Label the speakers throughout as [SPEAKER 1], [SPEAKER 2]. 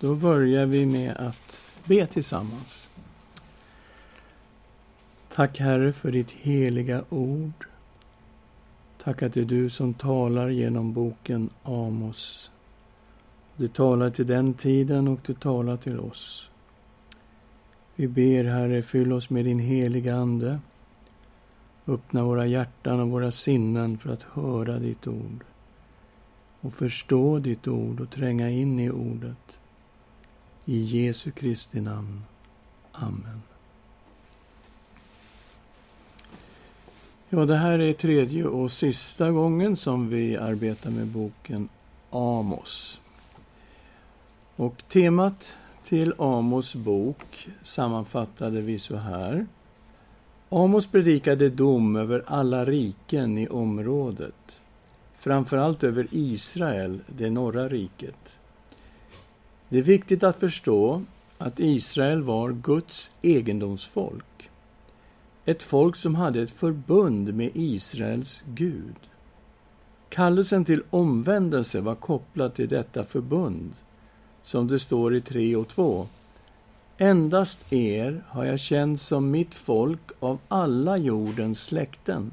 [SPEAKER 1] Då börjar vi med att be tillsammans. Tack Herre för ditt heliga ord. Tack att det är du som talar genom boken Amos. Du talar till den tiden och du talar till oss. Vi ber Herre, fyll oss med din heliga Ande. Öppna våra hjärtan och våra sinnen för att höra ditt ord och förstå ditt ord och tränga in i ordet. I Jesu Kristi namn. Amen. Ja, det här är tredje och sista gången som vi arbetar med boken Amos. Och temat till Amos bok sammanfattade vi så här. Amos predikade dom över alla riken i området, framförallt över Israel, det norra riket. Det är viktigt att förstå att Israel var Guds egendomsfolk. Ett folk som hade ett förbund med Israels Gud. Kallelsen till omvändelse var kopplad till detta förbund, som det står i 3 och 2. Endast er har jag känt som mitt folk av alla jordens släkten.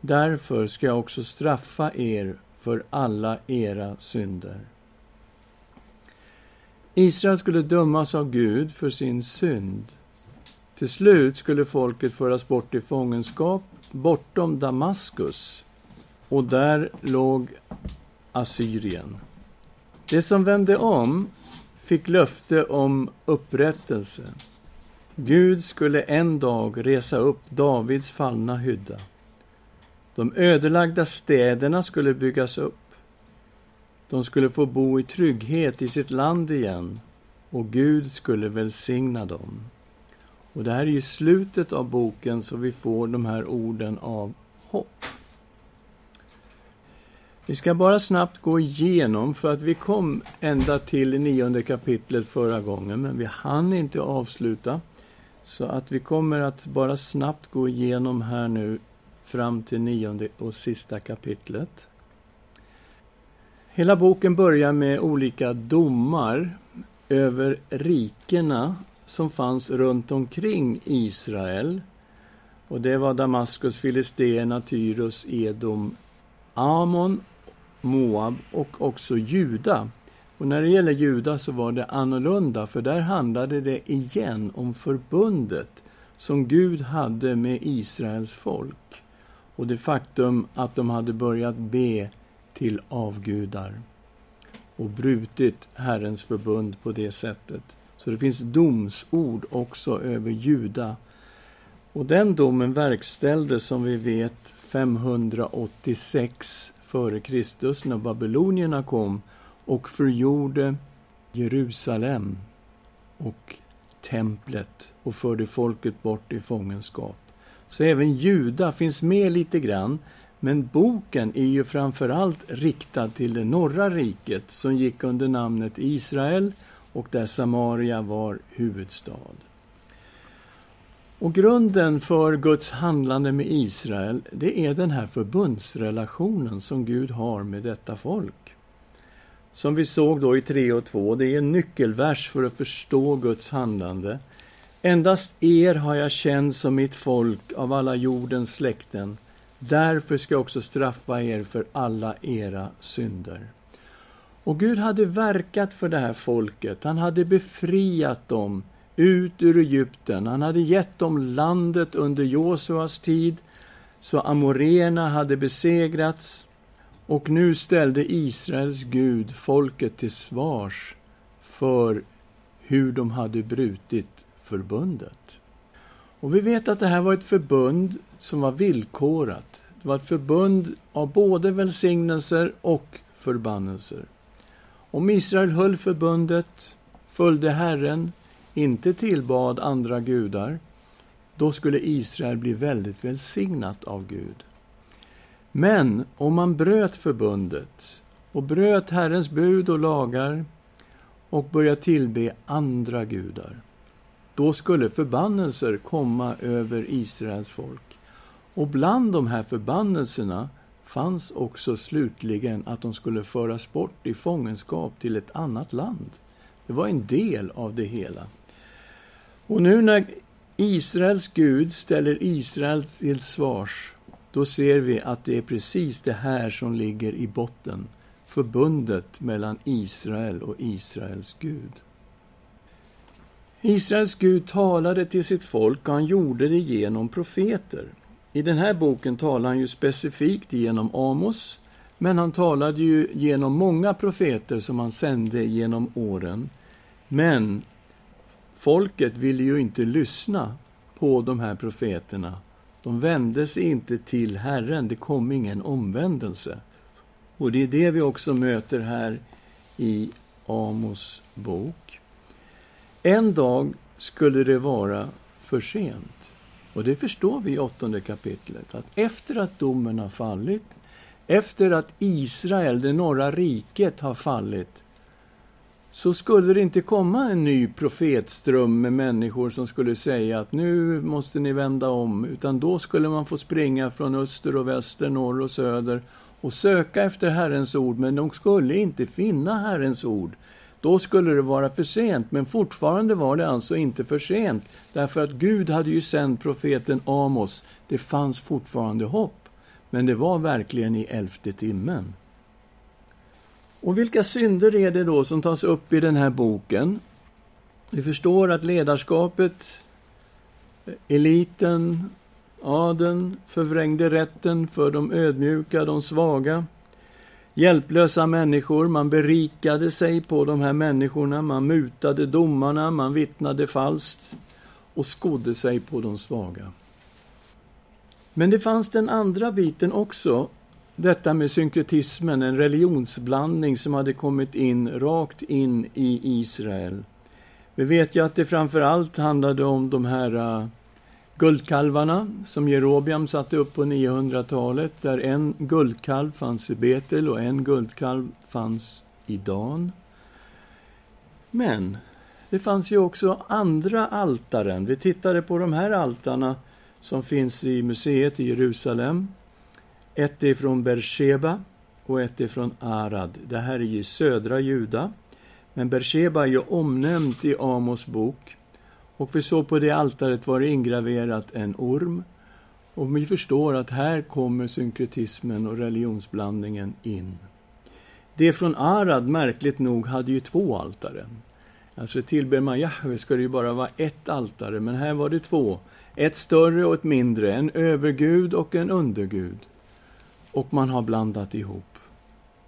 [SPEAKER 1] Därför ska jag också straffa er för alla era synder. Israel skulle dömas av Gud för sin synd. Till slut skulle folket föras bort i fångenskap bortom Damaskus och där låg Assyrien. Det som vände om fick löfte om upprättelse. Gud skulle en dag resa upp Davids fallna hydda. De ödelagda städerna skulle byggas upp. De skulle få bo i trygghet i sitt land igen och Gud skulle välsigna dem. Och det här är ju slutet av boken så vi får de här orden av hopp. Vi ska bara snabbt gå igenom, för att vi kom ända till nionde kapitlet förra gången, men vi hann inte avsluta. Så att vi kommer att bara snabbt gå igenom här nu fram till nionde och sista kapitlet. Hela boken börjar med olika domar över rikena som fanns runt omkring Israel. Och det var Damaskus, Filisteerna, Tyrus, Edom, Amon, Moab och också Juda. Och när det gäller Juda så var det annorlunda, för där handlade det igen om förbundet som Gud hade med Israels folk och det faktum att de hade börjat be till avgudar och brutit Herrens förbund på det sättet. Så det finns domsord också över Juda. Och den domen verkställdes som vi vet 586 f.Kr. När babylonierna kom och förgjorde Jerusalem och templet och förde folket bort i fångenskap. Så även Juda finns med lite grann, men boken är ju framför allt riktad till det norra riket som gick under namnet Israel och där Samaria var huvudstad. Och grunden för Guds handlande med Israel, det är den här förbundsrelationen som Gud har med detta folk. Som vi såg då i 3 och 2, det är en nyckelvers för att förstå Guds handlande. Endast er har jag känt som mitt folk av alla jordens släkten. Därför ska jag också straffa er för alla era synder. Och Gud hade verkat för det här folket. Han hade befriat dem ut ur Egypten. Han hade gett dem landet under Josuas tid, så amorena hade besegrats. Och nu ställde Israels Gud folket till svars för hur de hade brutit förbundet. Och vi vet att det här var ett förbund som var villkorat. Det var ett förbund av både välsignelser och förbannelser. Om Israel höll förbundet, följde Herren, inte tillbad andra gudar, då skulle Israel bli väldigt välsignat av Gud. Men om man bröt förbundet och bröt Herrens bud och lagar och började tillbe andra gudar, då skulle förbannelser komma över Israels folk. Och bland de här förbannelserna fanns också slutligen att de skulle föras bort i fångenskap till ett annat land. Det var en del av det hela. Och nu när Israels Gud ställer Israel till svars, då ser vi att det är precis det här som ligger i botten. Förbundet mellan Israel och Israels Gud. Israels Gud talade till sitt folk och han gjorde det genom profeter. I den här boken talar han ju specifikt genom Amos, men han talade ju genom många profeter som han sände genom åren. Men folket ville ju inte lyssna på de här profeterna. De vände sig inte till Herren, det kom ingen omvändelse. Och det är det vi också möter här i Amos bok. En dag skulle det vara för sent. Och det förstår vi i åttonde kapitlet, att efter att domen har fallit, efter att Israel, det norra riket, har fallit, så skulle det inte komma en ny profetström med människor som skulle säga att nu måste ni vända om, utan då skulle man få springa från öster och väster, norr och söder och söka efter Herrens ord, men de skulle inte finna Herrens ord. Då skulle det vara för sent, men fortfarande var det alltså inte för sent, därför att Gud hade ju sänt profeten Amos. Det fanns fortfarande hopp, men det var verkligen i elfte timmen. Och vilka synder är det då som tas upp i den här boken? Vi förstår att ledarskapet, eliten, adeln förvrängde rätten för de ödmjuka, de svaga. Hjälplösa människor, man berikade sig på de här människorna, man mutade domarna, man vittnade falskt och skodde sig på de svaga. Men det fanns den andra biten också, detta med synkretismen, en religionsblandning som hade kommit in rakt in i Israel. Vi vet ju att det framför allt handlade om de här uh, guldkalvarna som Jerobiam satte upp på 900-talet, där en guldkalv fanns i Betel och en guldkalv fanns i Dan. Men det fanns ju också andra altaren. Vi tittade på de här altarna som finns i museet i Jerusalem. Ett är från Beersheba och ett är från Arad. Det här är ju södra Juda. Men Beersheba är ju omnämnt i Amos bok. Och vi såg på det altaret var det ingraverat en orm. Och vi förstår att här kommer synkretismen och religionsblandningen in. Det från Arad, märkligt nog, hade ju två altaren. Alltså tillber man Jahve ska det ju bara vara ett altare, men här var det två. Ett större och ett mindre, en övergud och en undergud och man har blandat ihop.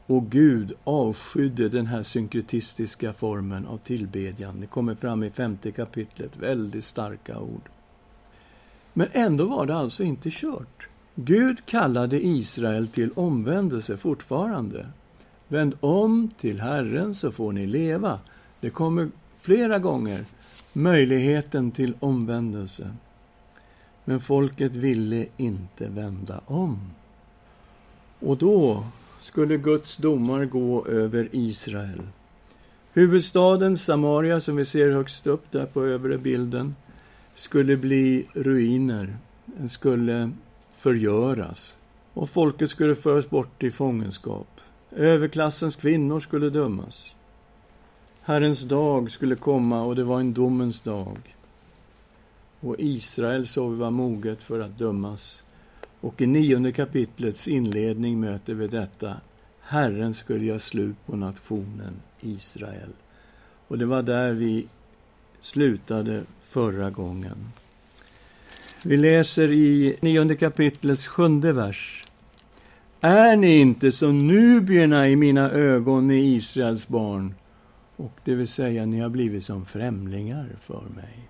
[SPEAKER 1] Och Gud avskydde den här synkretistiska formen av tillbedjan. Det kommer fram i femte kapitlet, väldigt starka ord. Men ändå var det alltså inte kört. Gud kallade Israel till omvändelse fortfarande. Vänd om till Herren så får ni leva. Det kommer flera gånger möjligheten till omvändelse. Men folket ville inte vända om. Och då skulle Guds domar gå över Israel. Huvudstaden Samaria, som vi ser högst upp där på övre bilden, skulle bli ruiner. Den skulle förgöras. Och folket skulle föras bort i fångenskap. Överklassens kvinnor skulle dömas. Herrens dag skulle komma och det var en domens dag. Och Israel såg var moget för att dömas. Och i nionde kapitlets inledning möter vi detta. Herren skulle göra slut på nationen Israel. Och det var där vi slutade förra gången. Vi läser i nionde kapitlets sjunde vers. Är ni inte som nubierna i mina ögon, ni Israels barn? Och det vill säga, ni har blivit som främlingar för mig.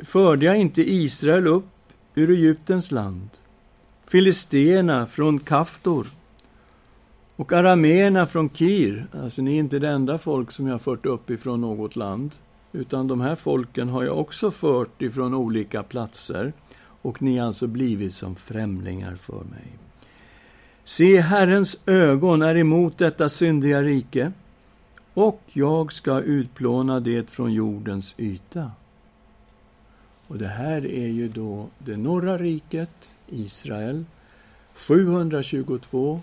[SPEAKER 1] Förde jag inte Israel upp ur Egyptens land, filisterna från Kaftor och arameerna från Kir. Alltså, ni är inte det enda folk som jag har fört upp ifrån något land, utan de här folken har jag också fört ifrån olika platser och ni har alltså blivit som främlingar för mig. Se, Herrens ögon är emot detta syndiga rike och jag ska utplåna det från jordens yta. Och det här är ju då det norra riket, Israel. 722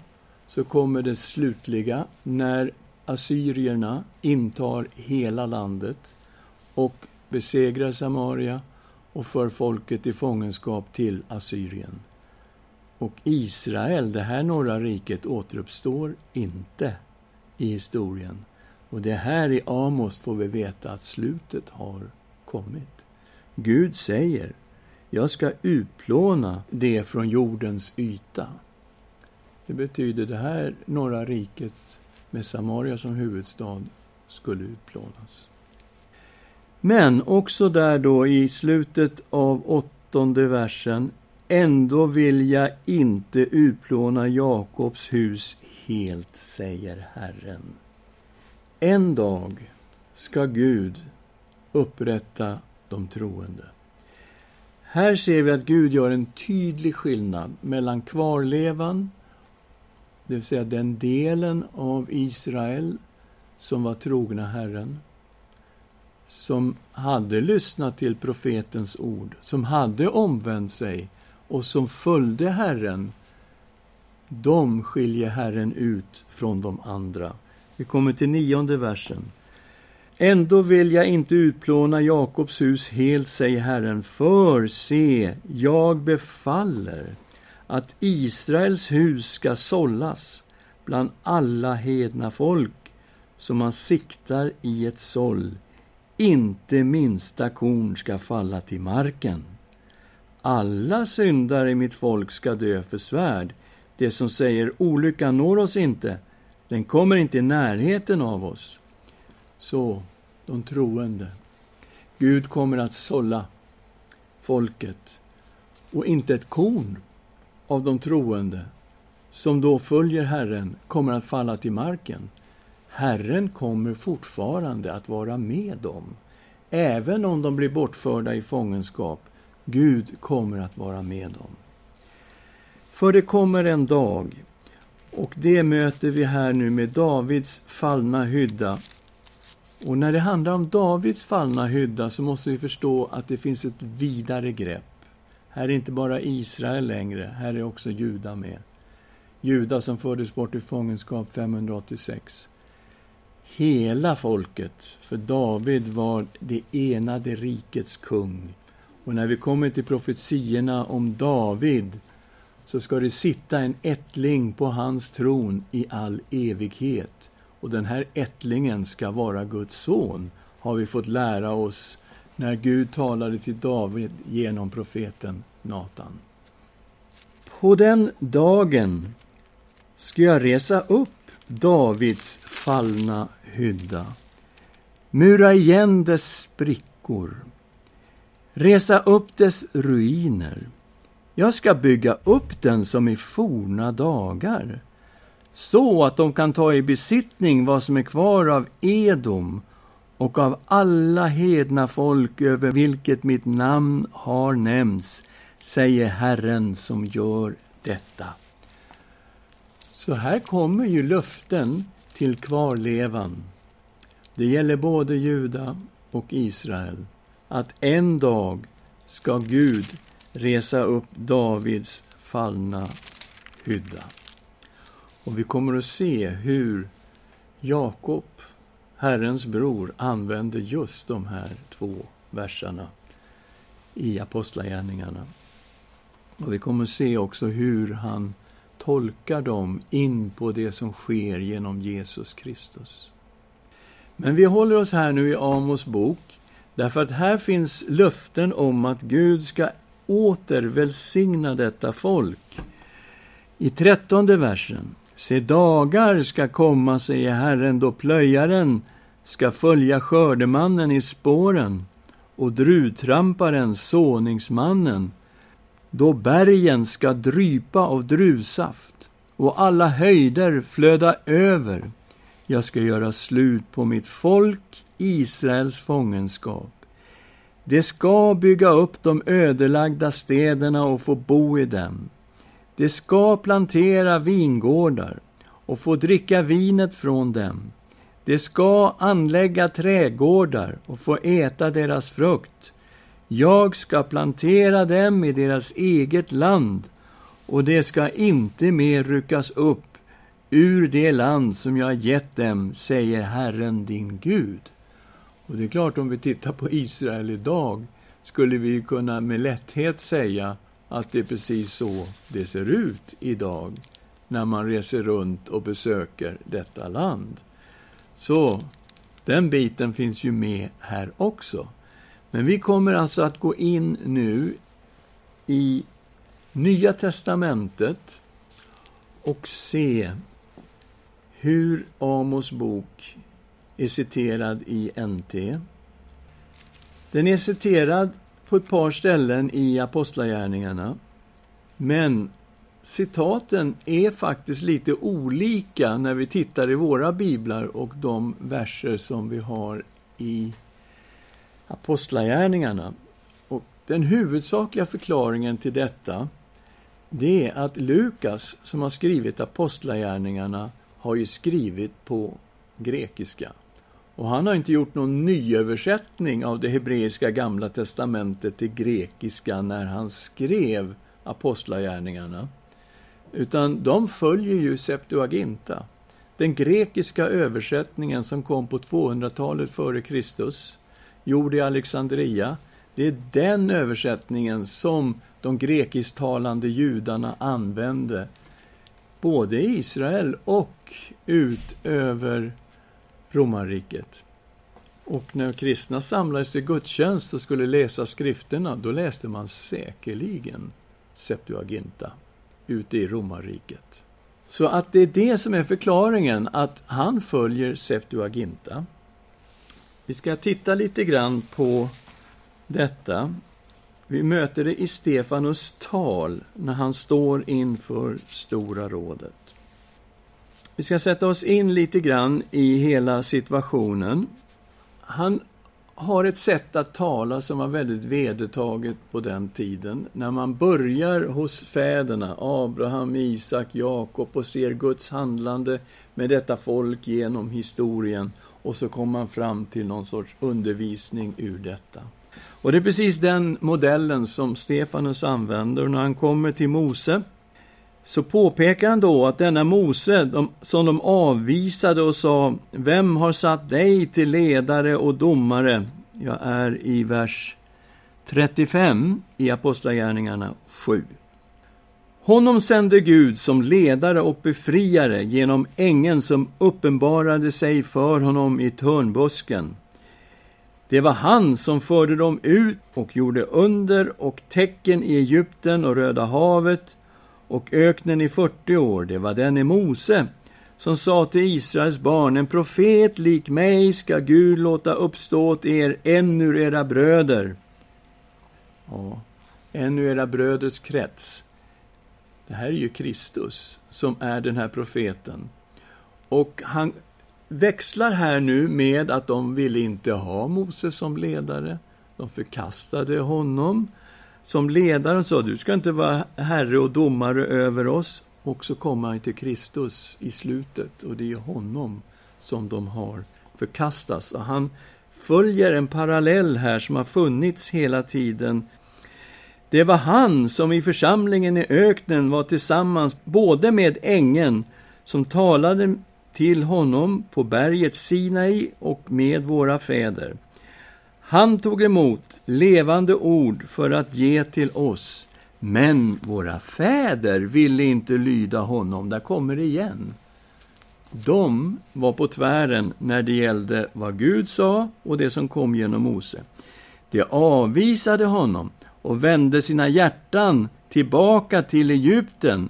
[SPEAKER 1] så kommer det slutliga när assyrierna intar hela landet och besegrar Samaria och för folket i fångenskap till Assyrien. Och Israel, det här norra riket, återuppstår inte i historien. Och det här i Amos får vi veta att slutet har kommit. Gud säger, jag ska utplåna det från jordens yta. Det betyder det här norra riket med Samaria som huvudstad skulle utplånas. Men också där då i slutet av åttonde versen Ändå vill jag inte utplåna Jakobs hus helt, säger Herren. En dag ska Gud upprätta de troende. Här ser vi att Gud gör en tydlig skillnad mellan kvarlevan, det vill säga den delen av Israel som var trogna Herren, som hade lyssnat till profetens ord, som hade omvänt sig och som följde Herren, de skiljer Herren ut från de andra. Vi kommer till nionde versen. Ändå vill jag inte utplåna Jakobs hus helt, säger Herren, för se, jag befaller att Israels hus ska sållas bland alla hedna folk som man siktar i ett såll. Inte minsta korn ska falla till marken. Alla syndare i mitt folk ska dö för svärd. Det som säger olyckan når oss inte, den kommer inte i närheten av oss. Så, de troende. Gud kommer att sålla folket och inte ett korn av de troende som då följer Herren kommer att falla till marken. Herren kommer fortfarande att vara med dem, även om de blir bortförda i fångenskap. Gud kommer att vara med dem. För det kommer en dag, och det möter vi här nu med Davids fallna hydda. Och när det handlar om Davids fallna hydda så måste vi förstå att det finns ett vidare grepp. Här är inte bara Israel längre, här är också Juda med. Juda som fördes bort i fångenskap 586. Hela folket, för David var det enade rikets kung. Och när vi kommer till profetiorna om David så ska det sitta en ättling på hans tron i all evighet. Och den här ättlingen ska vara Guds son, har vi fått lära oss när Gud talade till David genom profeten Natan. På den dagen ska jag resa upp Davids fallna hydda, mura igen dess sprickor, resa upp dess ruiner. Jag ska bygga upp den som i forna dagar, så att de kan ta i besittning vad som är kvar av Edom och av alla hedna folk över vilket mitt namn har nämnts, säger Herren som gör detta. Så här kommer ju löften till kvarlevan. Det gäller både Juda och Israel, att en dag ska Gud resa upp Davids fallna hydda. Och vi kommer att se hur Jakob Herrens bror använder just de här två verserna i Apostlagärningarna. Och vi kommer att se också hur han tolkar dem in på det som sker genom Jesus Kristus. Men vi håller oss här nu i Amos bok, därför att här finns löften om att Gud ska åter välsigna detta folk. I trettonde versen Se, dagar ska komma, säger Herren, då plöjaren ska följa skördemannen i spåren och druvtramparen såningsmannen, då bergen ska drypa av druvsaft och alla höjder flöda över. Jag ska göra slut på mitt folk, Israels fångenskap. Det ska bygga upp de ödelagda städerna och få bo i dem. De ska plantera vingårdar och få dricka vinet från dem. De ska anlägga trädgårdar och få äta deras frukt. Jag ska plantera dem i deras eget land och de ska inte mer ryckas upp ur det land som jag har gett dem, säger Herren din Gud. Och det är klart, om vi tittar på Israel idag skulle vi kunna med lätthet säga att det är precis så det ser ut idag när man reser runt och besöker detta land. Så den biten finns ju med här också. Men vi kommer alltså att gå in nu i Nya testamentet och se hur Amos bok är citerad i NT. Den är citerad på ett par ställen i Apostlagärningarna. Men citaten är faktiskt lite olika när vi tittar i våra biblar och de verser som vi har i Apostlagärningarna. Och den huvudsakliga förklaringen till detta det är att Lukas, som har skrivit Apostlagärningarna, har ju skrivit på grekiska. Och han har inte gjort någon nyöversättning av det hebreiska gamla testamentet till grekiska när han skrev Apostlagärningarna. Utan de följer ju Septuaginta, den grekiska översättningen som kom på 200-talet före Kristus, gjord i Alexandria. Det är den översättningen som de grekisktalande judarna använde både i Israel och ut över romarriket. Och när kristna samlades i gudstjänst och skulle läsa skrifterna, då läste man säkerligen Septuaginta ute i romarriket. Så att det är det som är förklaringen, att han följer Septuaginta. Vi ska titta lite grann på detta. Vi möter det i Stefanus tal när han står inför Stora rådet. Vi ska sätta oss in lite grann i hela situationen. Han har ett sätt att tala som var väldigt vedertaget på den tiden. När man börjar hos fäderna, Abraham, Isak, Jakob och ser Guds handlande med detta folk genom historien och så kommer man fram till någon sorts undervisning ur detta. Och det är precis den modellen som Stefanus använder när han kommer till Mose. Så påpekar han då att denna Mose, de, som de avvisade och sa, vem har satt dig till ledare och domare? Jag är i vers 35 i Apostlagärningarna 7. Honom sände Gud som ledare och befriare genom ängeln som uppenbarade sig för honom i törnbusken. Det var han som förde dem ut och gjorde under och tecken i Egypten och Röda havet och öknen i 40 år. Det var denne Mose som sa till Israels barn, en profet lik mig ska Gud låta uppstå åt er, en ur era bröder. Ja, en ur era bröders krets. Det här är ju Kristus som är den här profeten. Och han växlar här nu med att de ville inte ha Moses som ledare. De förkastade honom som ledare och sa du ska inte vara herre och domare över oss. Och så kommer han till Kristus i slutet och det är honom som de har förkastat. Och han följer en parallell här som har funnits hela tiden. Det var han som i församlingen i öknen var tillsammans både med ängeln som talade till honom på berget Sinai och med våra fäder. Han tog emot levande ord för att ge till oss, men våra fäder ville inte lyda honom. Där kommer det igen. De var på tvären när det gällde vad Gud sa och det som kom genom Mose. De avvisade honom och vände sina hjärtan tillbaka till Egypten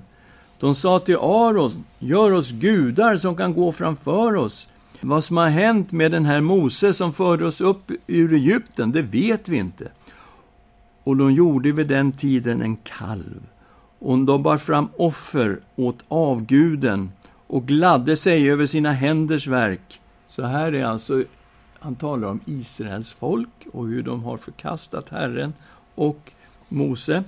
[SPEAKER 1] de sa till Aron, gör oss gudar som kan gå framför oss. Vad som har hänt med den här Mose som förde oss upp ur Egypten, det vet vi inte. Och de gjorde vid den tiden en kalv. Och de bar fram offer åt avguden och gladde sig över sina händers verk. Så här är alltså, han talar om Israels folk och hur de har förkastat Herren och Mose.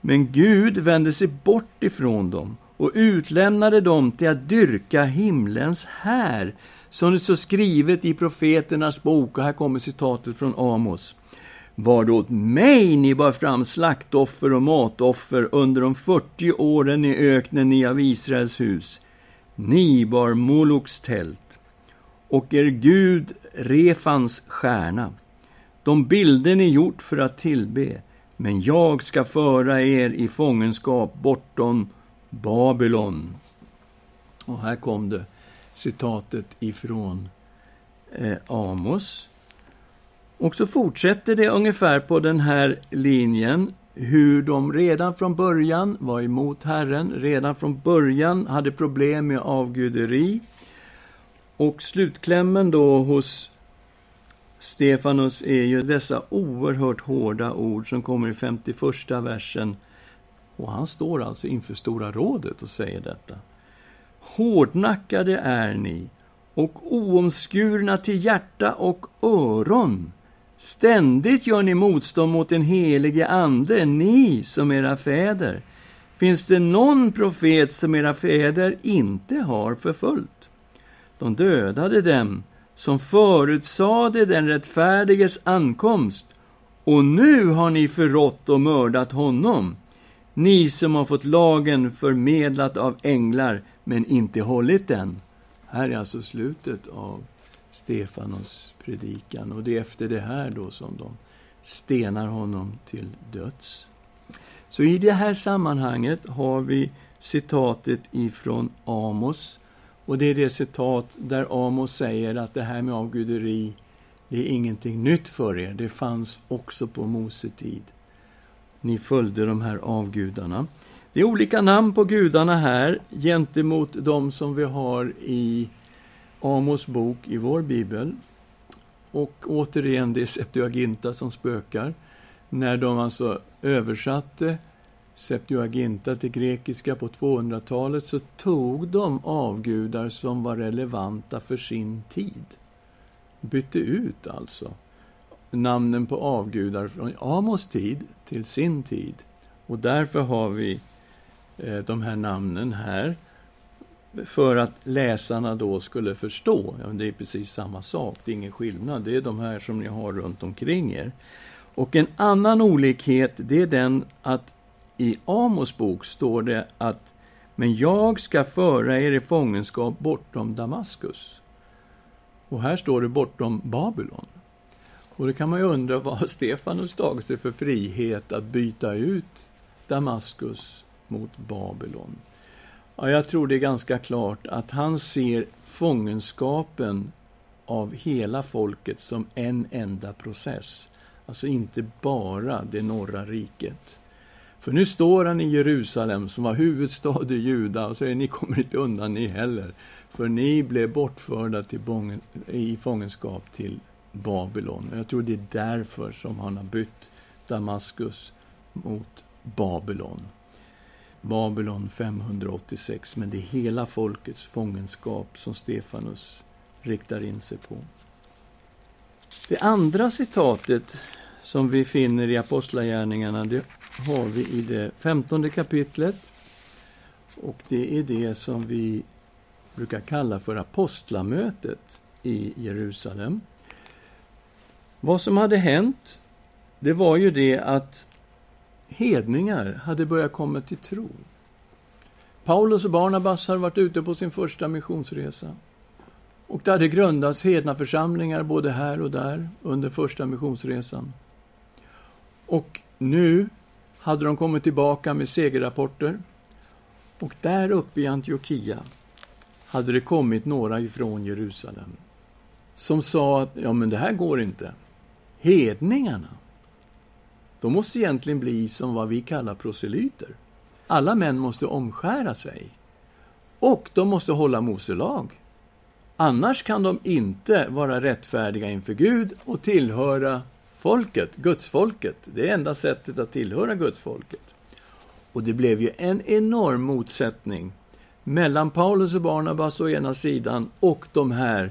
[SPEAKER 1] Men Gud vände sig bort ifrån dem och utlämnade dem till att dyrka himlens här, som det står skrivet i profeternas bok. Och här kommer citatet från Amos. Var det åt mig ni bar fram slaktoffer och matoffer under de 40 åren i öknen i av Israels hus? ni bar Moloks tält och er gud Refans stjärna. De bilder ni gjort för att tillbe, men jag ska föra er i fångenskap bortom Babylon. Och här kom det citatet ifrån eh, Amos. Och så fortsätter det ungefär på den här linjen hur de redan från början var emot Herren, redan från början hade problem med avguderi. Och slutklämmen då hos Stefanus är ju dessa oerhört hårda ord som kommer i 51 versen. Och han står alltså inför Stora rådet och säger detta. Hårdnackade är ni och oomskurna till hjärta och öron. Ständigt gör ni motstånd mot den helige Ande, ni som era fäder. Finns det någon profet som era fäder inte har förföljt? De dödade dem som förutsade den rättfärdiges ankomst, och nu har ni förrått och mördat honom, ni som har fått lagen förmedlat av änglar, men inte hållit den. Här är alltså slutet av Stefanos predikan. Och det är efter det här då som de stenar honom till döds. Så i det här sammanhanget har vi citatet ifrån Amos. Och det är det citat där Amos säger att det här med avguderi, det är ingenting nytt för er. Det fanns också på Mose tid. Ni följde de här avgudarna. Det är olika namn på gudarna här gentemot de som vi har i Amos bok i vår bibel. Och återigen, det är Septuaginta som spökar. När de alltså översatte Septuaginta till grekiska på 200-talet så tog de avgudar som var relevanta för sin tid. Bytte ut alltså namnen på avgudar från Amos tid till sin tid. Och därför har vi eh, de här namnen här för att läsarna då skulle förstå. Ja, det är precis samma sak, det är ingen skillnad. Det är de här som ni har runt omkring er. Och en annan olikhet, det är den att i Amos bok står det att men jag ska föra er i fångenskap bortom Damaskus. Och här står det bortom Babylon. Och då kan man ju undra vad har Stefanus tagit sig för frihet att byta ut Damaskus mot Babylon? Ja, jag tror det är ganska klart att han ser fångenskapen av hela folket som en enda process. Alltså inte bara det norra riket. För nu står han i Jerusalem som var huvudstad i Juda och säger ni kommer inte undan ni heller. För ni blev bortförda till i fångenskap till Babylon. Jag tror det är därför som han har bytt Damaskus mot Babylon. Babylon 586, men det är hela folkets fångenskap som Stefanus riktar in sig på. Det andra citatet som vi finner i Apostlagärningarna, det har vi i det femtonde kapitlet. Och det är det som vi brukar kalla för apostlamötet i Jerusalem. Vad som hade hänt, det var ju det att hedningar hade börjat komma till tro. Paulus och Barnabas hade varit ute på sin första missionsresa. Och det hade grundats hedna församlingar både här och där under första missionsresan. Och nu hade de kommit tillbaka med segerrapporter. Och där uppe i Antiochia hade det kommit några ifrån Jerusalem som sa att ja, men det här går inte. Hedningarna, de måste egentligen bli som vad vi kallar proselyter. Alla män måste omskära sig. Och de måste hålla Mose lag. Annars kan de inte vara rättfärdiga inför Gud och tillhöra folket, Gudsfolket. Det är enda sättet att tillhöra Gudsfolket. Och det blev ju en enorm motsättning mellan Paulus och Barnabas å ena sidan och de här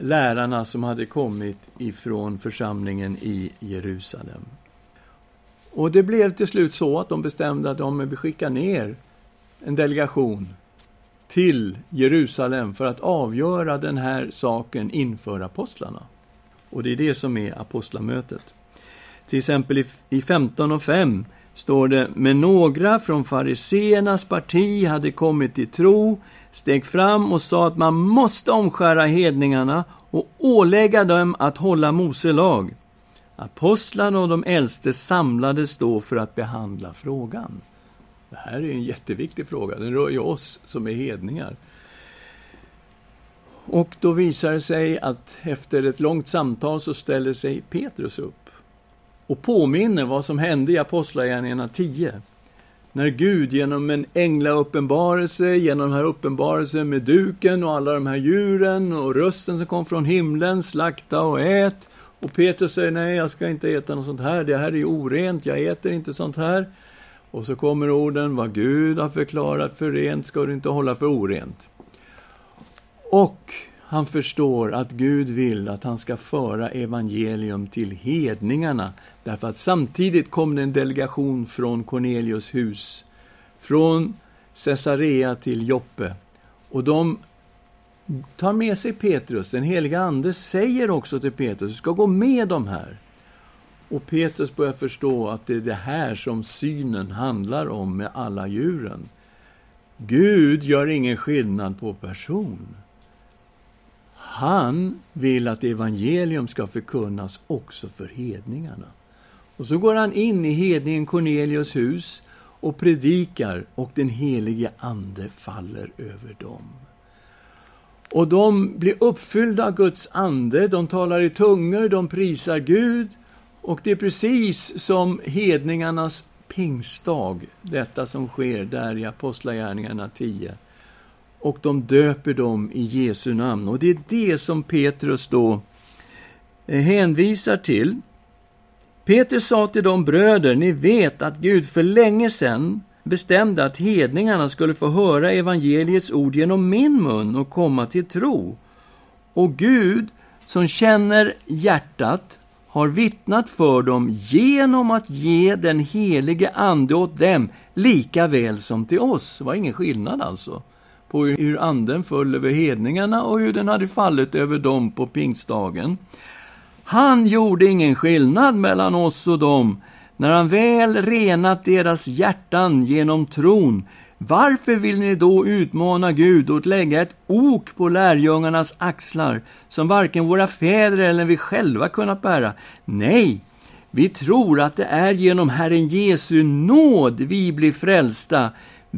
[SPEAKER 1] lärarna som hade kommit ifrån församlingen i Jerusalem. Och det blev till slut så att de bestämde att de vill skicka ner en delegation till Jerusalem för att avgöra den här saken inför apostlarna. Och det är det som är apostlamötet. Till exempel i 15 och 5 står det, men några från fariseernas parti hade kommit till tro, steg fram och sa att man måste omskära hedningarna och ålägga dem att hålla Mose lag. Apostlarna och de äldste samlades då för att behandla frågan. Det här är en jätteviktig fråga, den rör ju oss som är hedningar. Och då visar det sig att efter ett långt samtal så ställer sig Petrus upp och påminner vad som hände i Apostlagärningarna 10. När Gud genom en änglauppenbarelse, genom den här uppenbarelsen med duken och alla de här djuren och rösten som kom från himlen, slakta och ät. Och Petrus säger nej, jag ska inte äta något sånt här, det här är ju orent, jag äter inte sånt här. Och så kommer orden, vad Gud har förklarat för rent ska du inte hålla för orent. Och han förstår att Gud vill att han ska föra evangelium till hedningarna. Därför att samtidigt kom det en delegation från Cornelius hus, från Caesarea till Joppe. Och de tar med sig Petrus. Den heliga Ande säger också till Petrus, du ska gå med dem här. Och Petrus börjar förstå att det är det här som synen handlar om med alla djuren. Gud gör ingen skillnad på person. Han vill att evangelium ska förkunnas också för hedningarna. Och så går han in i hedningen Cornelius hus och predikar och den helige Ande faller över dem. Och de blir uppfyllda av Guds ande, de talar i tungor, de prisar Gud. Och det är precis som hedningarnas pingstdag, detta som sker där i Apostlagärningarna 10 och de döper dem i Jesu namn. Och det är det som Petrus då eh, hänvisar till. Petrus sa till de bröder, ni vet att Gud för länge sedan bestämde att hedningarna skulle få höra evangeliets ord genom min mun och komma till tro. Och Gud, som känner hjärtat, har vittnat för dem genom att ge den helige Ande åt dem, lika väl som till oss. Det var ingen skillnad alltså på hur anden föll över hedningarna och hur den hade fallit över dem på pingstdagen. Han gjorde ingen skillnad mellan oss och dem när han väl renat deras hjärtan genom tron. Varför vill ni då utmana Gud och lägga ett ok på lärjungarnas axlar som varken våra fäder eller vi själva kunnat bära? Nej, vi tror att det är genom Herren Jesu nåd vi blir frälsta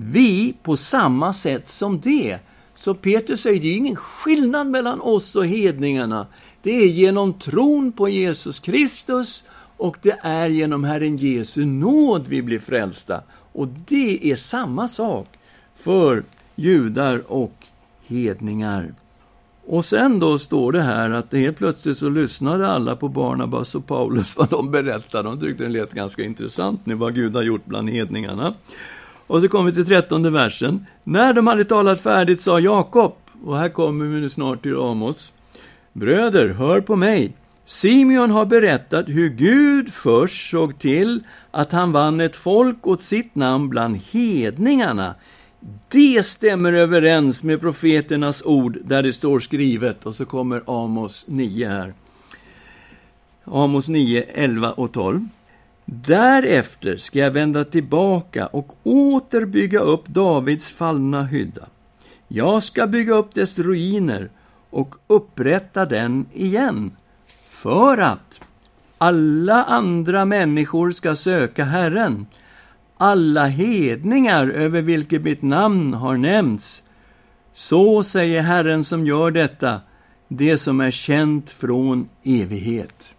[SPEAKER 1] vi på samma sätt som det. Så Petrus säger, det är ingen skillnad mellan oss och hedningarna. Det är genom tron på Jesus Kristus och det är genom Herren Jesu nåd vi blir frälsta. Och det är samma sak för judar och hedningar. Och sen då står det här att helt plötsligt så lyssnade alla på Barnabas och Paulus vad de berättade. De tyckte det lät ganska intressant nu vad Gud har gjort bland hedningarna. Och så kommer vi till trettonde versen. När de hade talat färdigt sa Jakob, och här kommer vi nu snart till Amos. Bröder, hör på mig. Simeon har berättat hur Gud först såg till att han vann ett folk åt sitt namn bland hedningarna. Det stämmer överens med profeternas ord där det står skrivet. Och så kommer Amos 9 här. Amos 9, 11 och 12. Därefter ska jag vända tillbaka och åter bygga upp Davids fallna hydda. Jag ska bygga upp dess ruiner och upprätta den igen, för att alla andra människor ska söka Herren, alla hedningar över vilket mitt namn har nämnts. Så säger Herren som gör detta, det som är känt från evighet.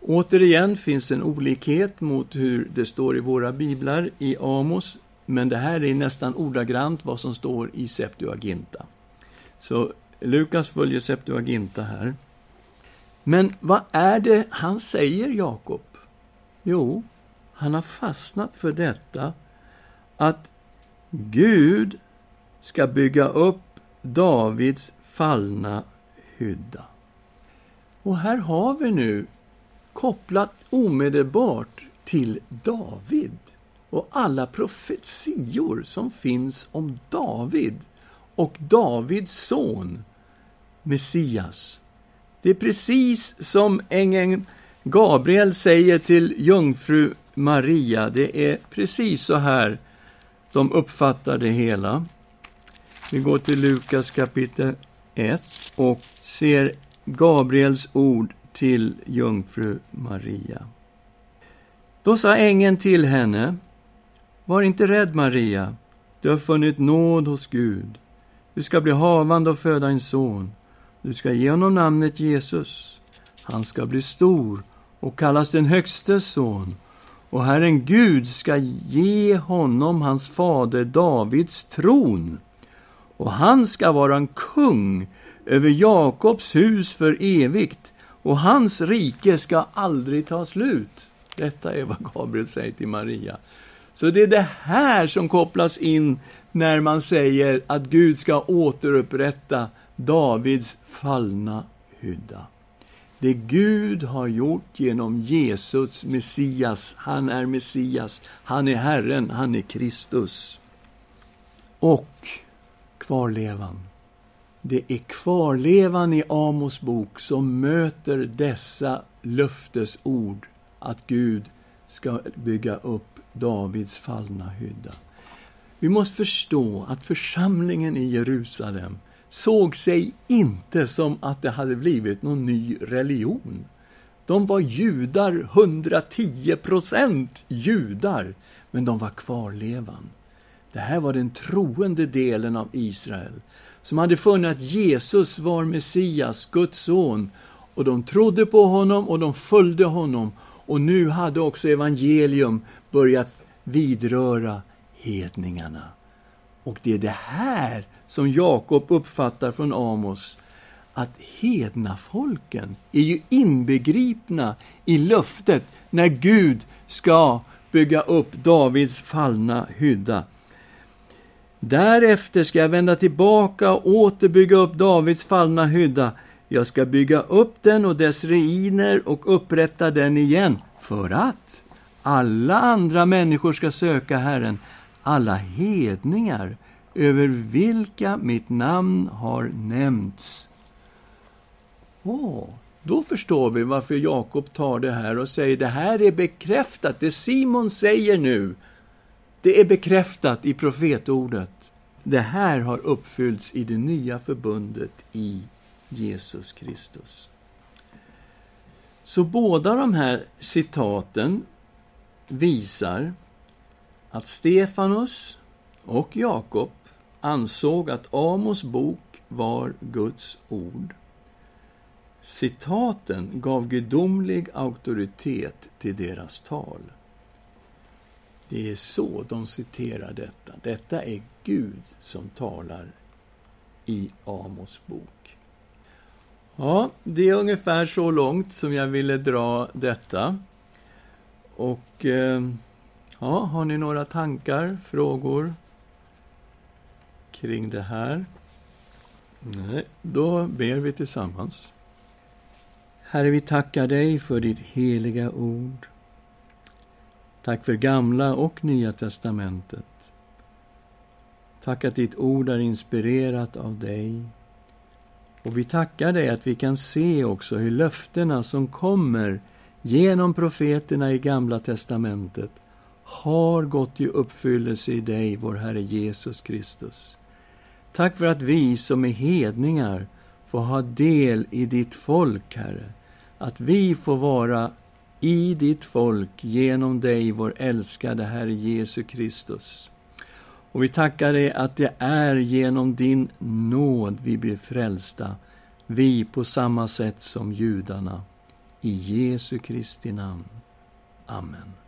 [SPEAKER 1] Återigen finns en olikhet mot hur det står i våra biblar i Amos, men det här är nästan ordagrant vad som står i Septuaginta. Så Lukas följer Septuaginta här. Men vad är det han säger, Jakob? Jo, han har fastnat för detta att Gud ska bygga upp Davids fallna hydda. Och här har vi nu kopplat omedelbart till David och alla profetior som finns om David och Davids son, Messias. Det är precis som ängeln Gabriel säger till jungfru Maria. Det är precis så här de uppfattar det hela. Vi går till Lukas kapitel 1 och ser Gabriels ord till jungfru Maria. Då sa ängeln till henne, var inte rädd Maria, du har funnit nåd hos Gud. Du ska bli havande och föda en son. Du ska ge honom namnet Jesus. Han ska bli stor och kallas den högstes son. Och Herren Gud ska ge honom hans fader Davids tron. Och han ska vara en kung över Jakobs hus för evigt, och hans rike ska aldrig ta slut. Detta är vad Gabriel säger till Maria. Så det är det här som kopplas in när man säger att Gud ska återupprätta Davids fallna hydda. Det Gud har gjort genom Jesus, Messias, han är Messias, han är Herren, han är Kristus. Och kvarlevan. Det är kvarlevan i Amos bok som möter dessa löftesord att Gud ska bygga upp Davids fallna hydda. Vi måste förstå att församlingen i Jerusalem såg sig inte som att det hade blivit någon ny religion. De var judar, 110 procent judar, men de var kvarlevan. Det här var den troende delen av Israel som hade funnit att Jesus var Messias, Guds son. Och de trodde på honom och de följde honom. Och nu hade också evangelium börjat vidröra hedningarna. Och det är det här som Jakob uppfattar från Amos, att hednafolken är ju inbegripna i löftet när Gud ska bygga upp Davids fallna hydda. Därefter ska jag vända tillbaka och åter bygga upp Davids fallna hydda. Jag ska bygga upp den och dess ruiner och upprätta den igen, för att alla andra människor ska söka Herren, alla hedningar över vilka mitt namn har nämnts. Åh, då förstår vi varför Jakob tar det här och säger det här är bekräftat. Det Simon säger nu, det är bekräftat i profetordet. Det här har uppfyllts i det nya förbundet i Jesus Kristus. Så båda de här citaten visar att Stefanus och Jakob ansåg att Amos bok var Guds ord. Citaten gav gudomlig auktoritet till deras tal. Det är så de citerar detta. Detta är Gud som talar i Amos bok. Ja, det är ungefär så långt som jag ville dra detta. Och eh, ja, har ni några tankar, frågor kring det här? Nej, då ber vi tillsammans. Herre, vi tackar dig för ditt heliga ord. Tack för Gamla och Nya testamentet. Tack att ditt ord är inspirerat av dig. Och vi tackar dig att vi kan se också hur löftena som kommer genom profeterna i Gamla testamentet har gått i uppfyllelse i dig, vår Herre Jesus Kristus. Tack för att vi som är hedningar får ha del i ditt folk, Herre. Att vi får vara i ditt folk genom dig, vår älskade Herre Jesu Kristus. Och vi tackar dig att det är genom din nåd vi blir frälsta, vi på samma sätt som judarna. I Jesu Kristi namn. Amen.